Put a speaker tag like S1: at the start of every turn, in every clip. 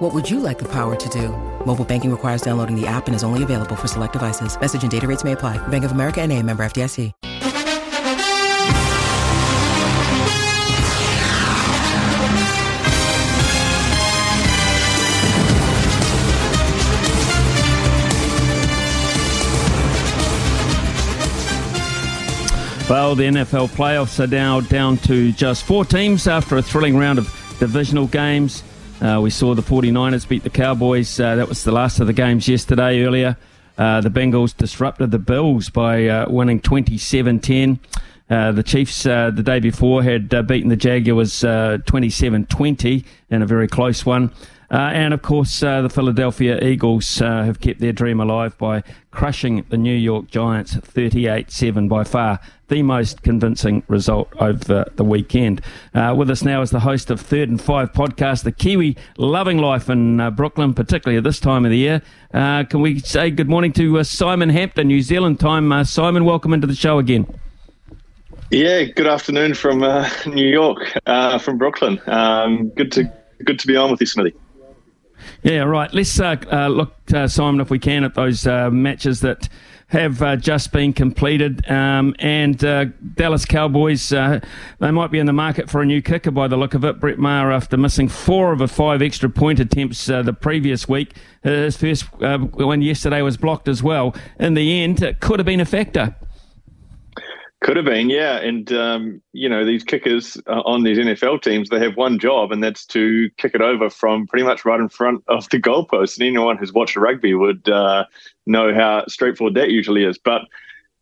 S1: What would you like the power to do? Mobile banking requires downloading the app and is only available for select devices. Message and data rates may apply. Bank of America and a member FDIC.
S2: Well, the NFL playoffs are now down to just four teams after a thrilling round of divisional games. Uh, we saw the 49ers beat the Cowboys. Uh, that was the last of the games yesterday earlier. Uh, the Bengals disrupted the Bills by uh, winning 27 10. Uh, the Chiefs uh, the day before had beaten the Jaguars 27 20 in a very close one. And of course, the Philadelphia Eagles have kept their dream alive by crushing the New York Giants 38 7 by far the most convincing result over the weekend. Uh, with us now is the host of Third and Five podcast, the Kiwi loving life in uh, Brooklyn, particularly at this time of the year. Uh, can we say good morning to Simon Hampton, New Zealand time? Simon, welcome into the show again.
S3: Yeah, good afternoon from New York, from Brooklyn. Um, good to good to be on with you, Smithy.
S2: Yeah, right. Let's uh, uh, look, uh, Simon, if we can, at those uh, matches that have uh, just been completed. Um, and uh, Dallas Cowboys, they might be in the market for a new kicker by the look of it. Brett Maher, after missing four of the five extra point attempts the previous week, his first one yesterday was blocked as well. In the end, it could have been a factor.
S3: Could have been, yeah. And, um, you know, these kickers uh, on these NFL teams, they have one job, and that's to kick it over from pretty much right in front of the goalpost. And anyone who's watched rugby would uh, know how straightforward that usually is. But,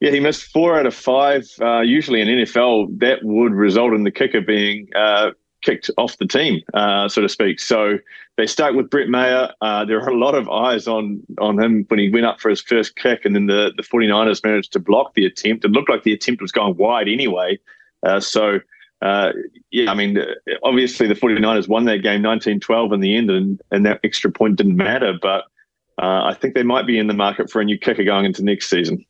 S3: yeah, he missed four out of five. Uh, usually in NFL, that would result in the kicker being uh, kicked off the team, uh, so to speak. So they start with Brett Maher. Uh, there are a lot of eyes on on him when he went up for his first kick, and then the, the 49ers managed to block the attempt. It looked like the attempt was going wide anyway. Uh, so, uh, yeah, I mean, obviously the 49ers won that game 19 12 in the end, and, and that extra point didn't matter. But uh, I think they might be in the market for a new kicker going into next season.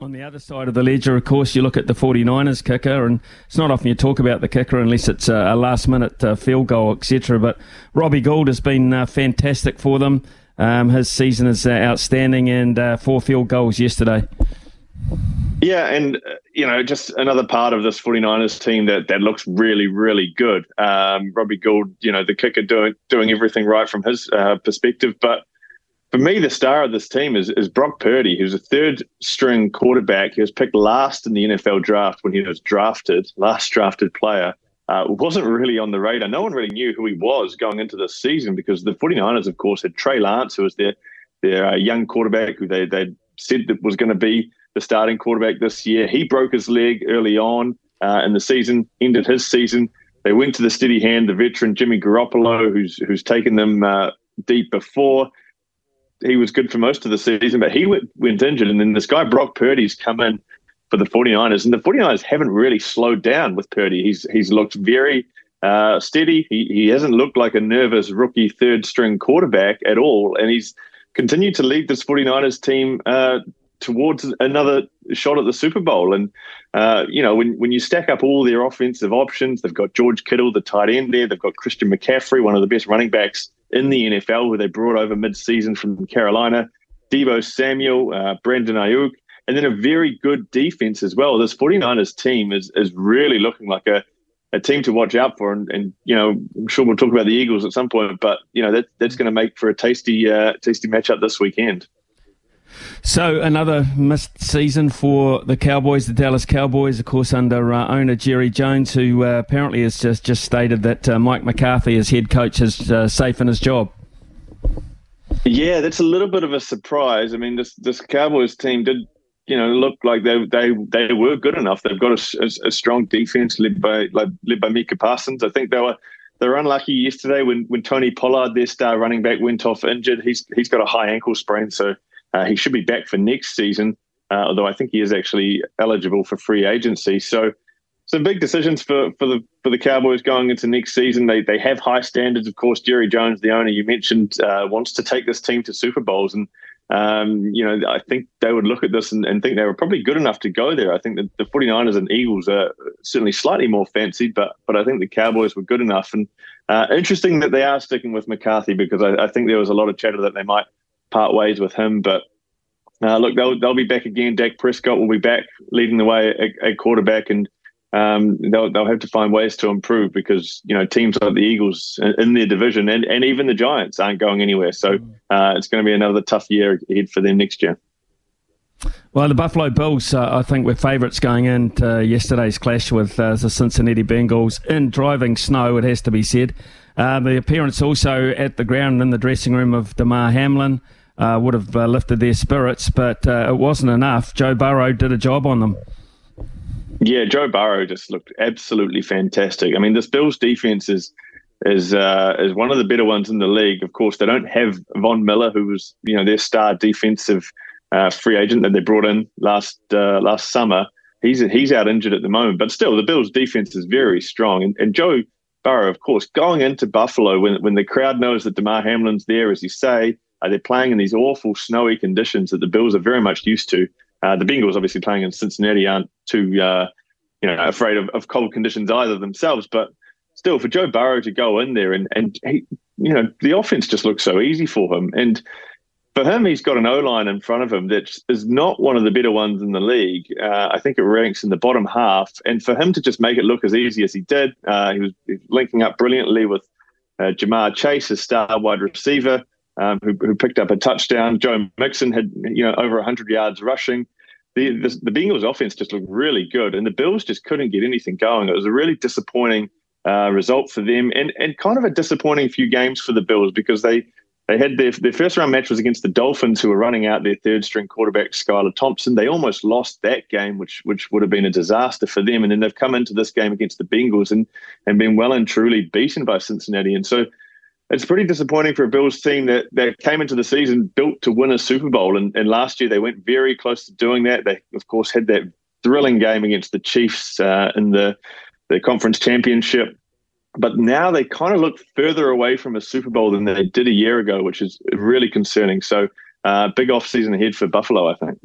S2: On the other side of the ledger, of course, you look at the 49ers kicker, and it's not often you talk about the kicker unless it's a, last minute uh, field goal, etc. But Robbie Gould has been uh, fantastic for them. Um, his season is uh, outstanding, and uh, four field goals yesterday.
S3: Yeah, and, you know, just another part of this 49ers team that, that looks really, really good. Um, Robbie Gould, you know, the kicker doing, doing everything right from his uh, perspective, but for me, the star of this team is, is Brock Purdy, who's a third string quarterback. He was picked last in the NFL draft when he was drafted, last drafted player. Uh, wasn't really on the radar. No one really knew who he was going into this season because the 49ers, of course, had Trey Lance, who was their, their uh, young quarterback who they, they said that was going to be the starting quarterback this year. He broke his leg early on uh, in the season, ended his season. They went to the steady hand, the veteran Jimmy Garoppolo, who's who's taken them uh, deep before he was good for most of the season, but he went, went injured. And then this guy, Brock Purdy's come in for the 49ers. And the 49ers haven't really slowed down with Purdy. He's, he's looked very uh, steady. He, he hasn't looked like a nervous rookie third string quarterback at all. And he's continued to lead this 49ers team uh, towards another shot at the Super Bowl. And, uh, you know, when, when you stack up all their offensive options, they've got George Kittle, the tight end there. They've got Christian McCaffrey, one of the best running backs in the NFL, where they brought over mid-season from Carolina. Deebo Samuel, uh, Brandon Aiyuk, and then a very good defense as well. This 49ers team is is really looking like a, a team to watch out for. And, and, you know, I'm sure we'll talk about the Eagles at some point, but, you know, that, that's going to make for a tasty, uh, tasty matchup this weekend.
S2: So another missed season for the Cowboys, the Dallas Cowboys, of course, under uh, owner Jerry Jones, who uh, apparently has just just stated that uh, Mike McCarthy, as head coach, is uh, safe in his job.
S3: Yeah, that's a little bit of a surprise. I mean, this this Cowboys team did, you know, look like they they they were good enough. They've got a, a, a strong defense led by like, led by Micah Parsons. I think they were they were unlucky yesterday when when Tony Pollard, their star running back, went off injured. He's he's got a high ankle sprain, so uh, he should be back for next season. uh, although I think he is actually eligible for free agency. So some big decisions for, for the for the Cowboys going into next season. They they have high standards, of course. Jerry Jones, the owner you mentioned, uh, wants to take this team to Super Bowls, and um, you know I think they would look at this and, and, think they were probably good enough to go there. I think that the 49ers and Eagles are certainly slightly more fancy, but but I think the Cowboys were good enough. And uh, interesting that they are sticking with McCarthy because I, I think there was a lot of chatter that they might part ways with him, but. Uh, look, they'll they'll be back again. Dak Prescott will be back leading the way at, at quarterback, and um, they'll they'll have to find ways to improve because you know teams like the Eagles in their division and, and even the Giants aren't going anywhere. So mm. uh, it's going to be another tough year ahead for them next year.
S2: Well, the Buffalo Bills, uh, I think, were favourites going into yesterday's clash with uh, the Cincinnati Bengals in driving snow. It has to be said. Uh, the appearance also at the ground in the dressing room of Damar Hamlin uh, would have uh, lifted their spirits, but it wasn't enough. Joe Burrow did a job on them.
S3: Yeah, Joe Burrow just looked absolutely fantastic. I mean, this Bills defense is is uh, is one of the better ones in the league. Of course, they don't have Von Miller, who was you know their star defensive uh, free agent that they brought in last uh, last summer. He's he's out injured at the moment, but still, the Bills' defense is very strong. And, and Joe Burrow, of course, going into Buffalo when when the crowd knows that Damar Hamlin's there, as you say, uh, they're playing in these awful snowy conditions that the Bills are very much used to. Uh, the Bengals, obviously playing in Cincinnati, aren't too uh, you know afraid of, of cold conditions either themselves. But still, for Joe Burrow to go in there and and he, you know the offense just looks so easy for him, and for him, he's got an O line in front of him that is not one of the better ones in the league. Uh, I think it ranks in the bottom half, and for him to just make it look as easy as he did, uh, he was linking up brilliantly with uh, Ja'Marr Chase, his star wide receiver um, who, who, picked up a touchdown. Joe Mixon had you know over 100 yards rushing. The, the, the Bengals offense just looked really good, and the Bills just couldn't get anything going. It was a really disappointing uh, result for them, and and kind of a disappointing few games for the Bills because they they had their, their first round match was against the Dolphins, who were running out their third string quarterback Skylar Thompson. They almost lost that game, which which would have been a disaster for them. And then they've come into this game against the Bengals and and been well and truly beaten by Cincinnati. And so it's pretty disappointing for a Bills team that, that came into the season built to win a Super Bowl. And, and last year they went very close to doing that. They, of course, had that thrilling game against the Chiefs uh, in the, the conference championship. But now they kind of look further away from a Super Bowl than they did a year ago, which is really concerning. So, uh, big off season ahead for Buffalo, I think.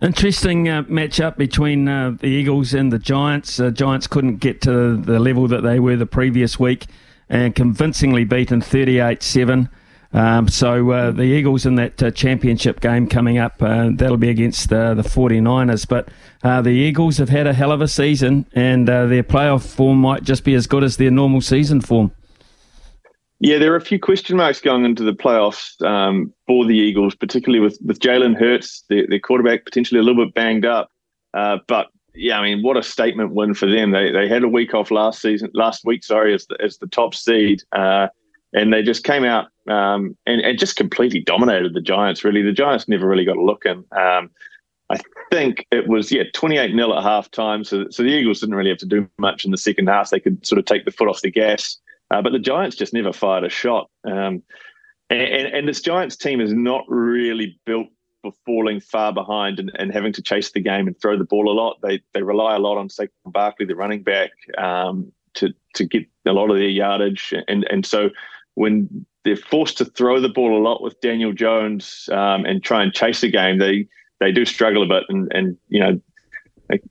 S2: Interesting uh, matchup between uh, the Eagles and the Giants. Uh, Giants couldn't get to the level that they were the previous week and convincingly beaten 38 7. Um, so uh, the Eagles in that uh, championship game coming up, uh, that'll be against uh, the 49ers. But uh, the Eagles have had a hell of a season, and uh, their playoff form might just be as good as their normal season form.
S3: Yeah, there are a few question marks going into the playoffs um, for the Eagles, particularly with, with Jalen Hurts, their, their quarterback, potentially a little bit banged up. but yeah, I mean, what a statement win for them. They they had a week off last season, last week, sorry, as the, as the top seed, uh, and they just came out um, and, and just completely dominated the Giants. Really, the Giants never really got a look in. Um, I think it was yeah, twenty eight 0 at halftime. So so the Eagles didn't really have to do much in the second half. They could sort of take the foot off the gas, uh, but the Giants just never fired a shot. Um, and, and, this Giants team is not really built falling far behind and, and having to chase the game and throw the ball a lot. They they rely a lot on Saquon Barkley, the running back, um, to to get a lot of their yardage. And and so when they're forced to throw the ball a lot with Daniel Jones um, and try and chase the game, they they do struggle a bit. And and you know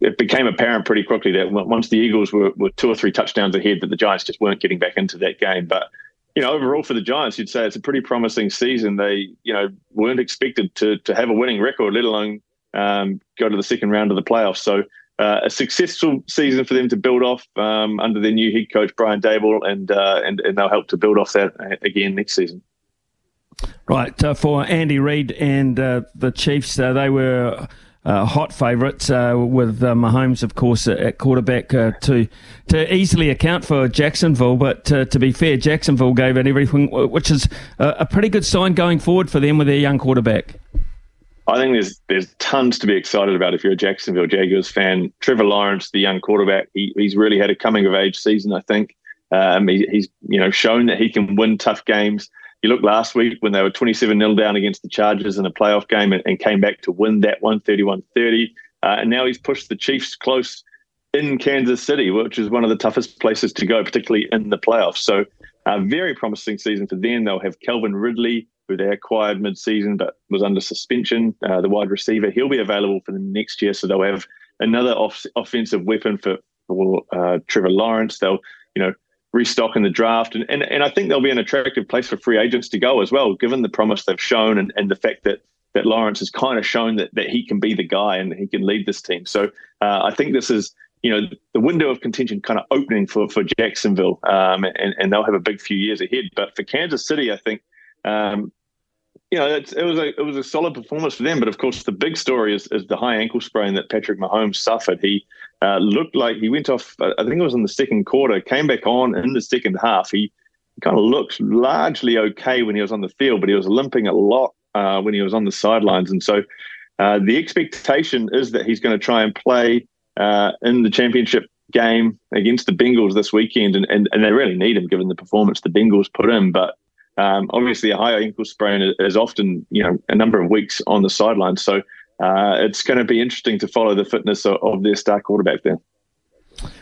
S3: it became apparent pretty quickly that once the Eagles were, were two or three touchdowns ahead, that the Giants just weren't getting back into that game. But you know, overall for the Giants, you'd say it's a pretty promising season. They, you know, weren't expected to to have a winning record, let alone um, go to the second round of the playoffs. So uh, a successful season for them to build off um, under their new head coach Brian Daboll, and uh, and and they'll help to build off that uh, again next season.
S2: Right uh, for Andy Reid and uh, the Chiefs, uh, they were uh, hot favourites uh, with uh, Mahomes, of course, at quarterback uh, to to easily account for Jacksonville. But uh, to be fair, Jacksonville gave it everything, which is a, a, pretty good sign going forward for them with their young quarterback.
S3: I think there's there's tons to be excited about if you're a Jacksonville Jaguars fan. Trevor Lawrence, the young quarterback, he, he's really had a coming of age season. I think um, he, he's you know shown that he can win tough games. You look last week when they were 27 0 down against the Chargers in a playoff game and, and came back to win that 131 30. Uh, and now he's pushed the Chiefs close in Kansas City, which is one of the toughest places to go, particularly in the playoffs. So, a very promising season for them. They'll have Calvin Ridley, who they acquired mid-season but was under suspension, uh, the wide receiver. He'll be available for them next year, so they'll have another off- offensive weapon for, for uh, Trevor Lawrence. They'll, you know, restock in the draft, and, and and I think they'll be an attractive place for free agents to go as well, given the promise they've shown and, and the fact that that Lawrence has kind of shown that that he can be the guy and he can lead this team. So uh, I think this is you know the window of contention kind of opening for for Jacksonville, um, and and they'll have a big few years ahead. But for Kansas City, I think. Um, you know, it was a it was a solid performance for them, but of course the big story is, is the high ankle sprain that Patrick Mahomes suffered. He uh, looked like he went off. I think it was in the second quarter, came back on in the second half. He kind of looked largely okay when he was on the field, but he was limping a lot uh, when he was on the sidelines, and so uh, the expectation is that he's going to try and play uh, in the championship game against the Bengals this weekend, and, and, and they really need him given the performance the Bengals put in. But um, obviously, a high ankle sprain is often you know a number of weeks on the sidelines, so uh, it's going to be interesting to follow the fitness of, of their star quarterback then.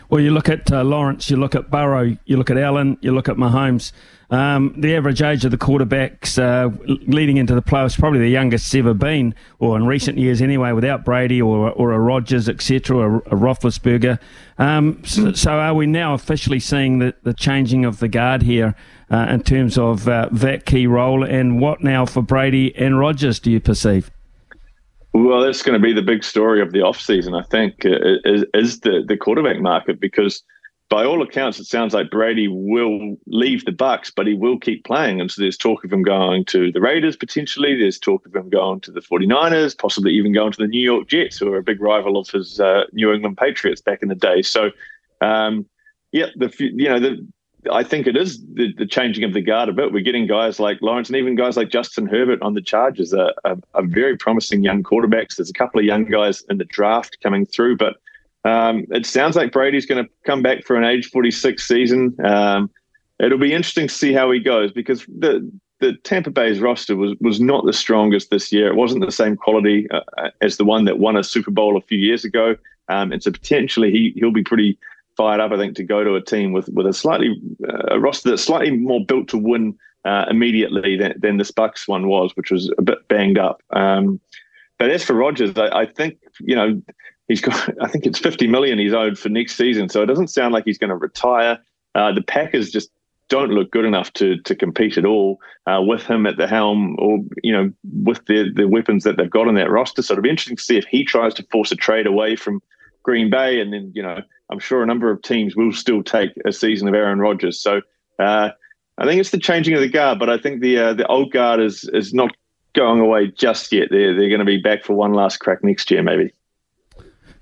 S2: Well, you look at uh, Lawrence, you look at Burrow, you look at Allen, you look at Mahomes. Um, the average age of the quarterbacks uh, leading into the playoffs probably the youngest it's ever been, or in recent years anyway, without Brady or or a Rodgers, etc., or a Roethlisberger. Um, so, so, are we now officially seeing the, the changing of the guard here uh, in terms of uh, that key role? And what now for Brady and Rodgers do you perceive?
S3: Well, that's going to be the big story of the off season, I think, is, is the the quarterback market because by all accounts, it sounds like Brady will leave the Bucs, but he will keep playing. And so there's talk of him going to the Raiders potentially. There's talk of him going to the 49ers, possibly even going to the New York Jets, who are a big rival of his uh, New England Patriots back in the day. So, um, yeah, the you know the I think it is the, the, changing of the guard a bit. We're getting guys like Lawrence and even guys like Justin Herbert on the Chargers are, are very promising young quarterbacks. There's a couple of young guys in the draft coming through, but um, it sounds like Brady's going to come back for an age 46 season. Um, it'll be interesting to see how he goes because the the Tampa Bay's roster was was not the strongest this year. It wasn't the same quality uh, as the one that won a Super Bowl a few years ago. Um, and so potentially he he'll be pretty fired up, I think, to go to a team with with a slightly uh, a roster that's slightly more built to win uh, immediately than, than this Bucs one was, which was a bit banged up. Um, but as for Rodgers, I, I think you know he's got I think it's 50 million he's owed for next season. So it doesn't sound like he's going to retire. Uh, the Packers just don't look good enough to to compete at all uh, with him at the helm or you know with the the weapons that they've got on that roster. So it'll be interesting to see if he tries to force a trade away from Green Bay, and then you know I'm sure a number of teams will still take a season of Aaron Rodgers. So uh, I think it's the changing of the guard, but I think the uh, the old guard is is not going away just yet. They're they're going to be back for one last crack next year, maybe.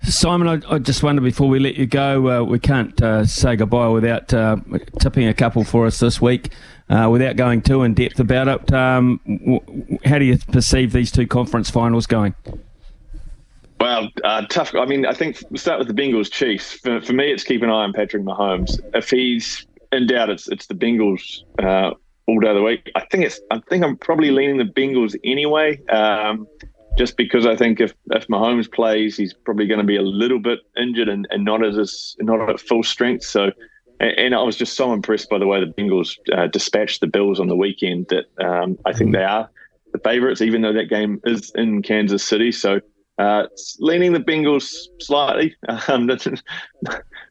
S2: Simon, I, I, just wonder before we let you go, uh, we can't uh, say goodbye without uh, tipping a couple for us this week, uh, without going too in depth about it. Um, how do you perceive these two conference finals going?
S3: Well, uh, tough. I mean, I think we'll start with the Bengals Chiefs. For, for, me, it's keep an eye on Patrick Mahomes. If he's in doubt, it's it's the Bengals uh, all day of the week. I think it's. I think I'm probably leaning the Bengals anyway. Um, just because I think if, if Mahomes plays, he's probably going to be a little bit injured and, and not as not at full strength. So, and, and I was just so impressed by the way the Bengals uh, dispatched the Bills on the weekend that um, I think they are the favourites, even though that game is in Kansas City. So, uh, leaning the Bengals slightly. Um,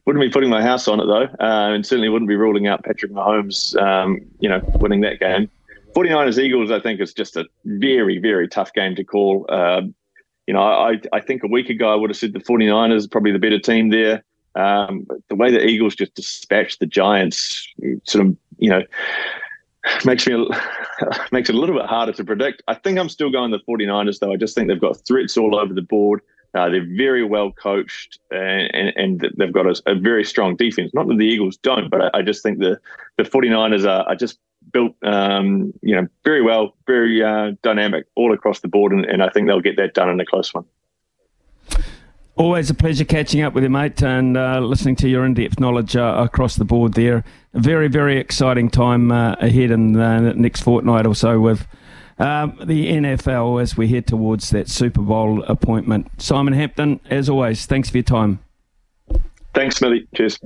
S3: wouldn't be putting my house on it though, uh, and certainly wouldn't be ruling out Patrick Mahomes, um, you know, winning that game. 49ers Eagles, I think, is just a very, very tough game to call. Uh, you know, I, I think a week ago I would have said the 49ers probably the better team there. Um, the way the Eagles just dispatched the Giants sort of, you know, makes me makes it a little bit harder to predict. I think I'm still going the 49ers though. I just think they've got threats all over the board. Uh, they're very well coached and, and, and they've got a, a, very strong defense. Not that the Eagles don't, but I, I just think the, the 49ers are, are just built, um, you know, very well, very uh, dynamic all across the board, and, and, I think they'll get that done in a close one.
S2: Always a pleasure catching up with you, mate, and uh, listening to your in depth knowledge uh, across the board there. A very, very exciting time uh, ahead in the next fortnight or so with um, the NFL as we head towards that Super Bowl appointment. Simon Hampton, as always, thanks for your time.
S3: Thanks, Smithy. Cheers.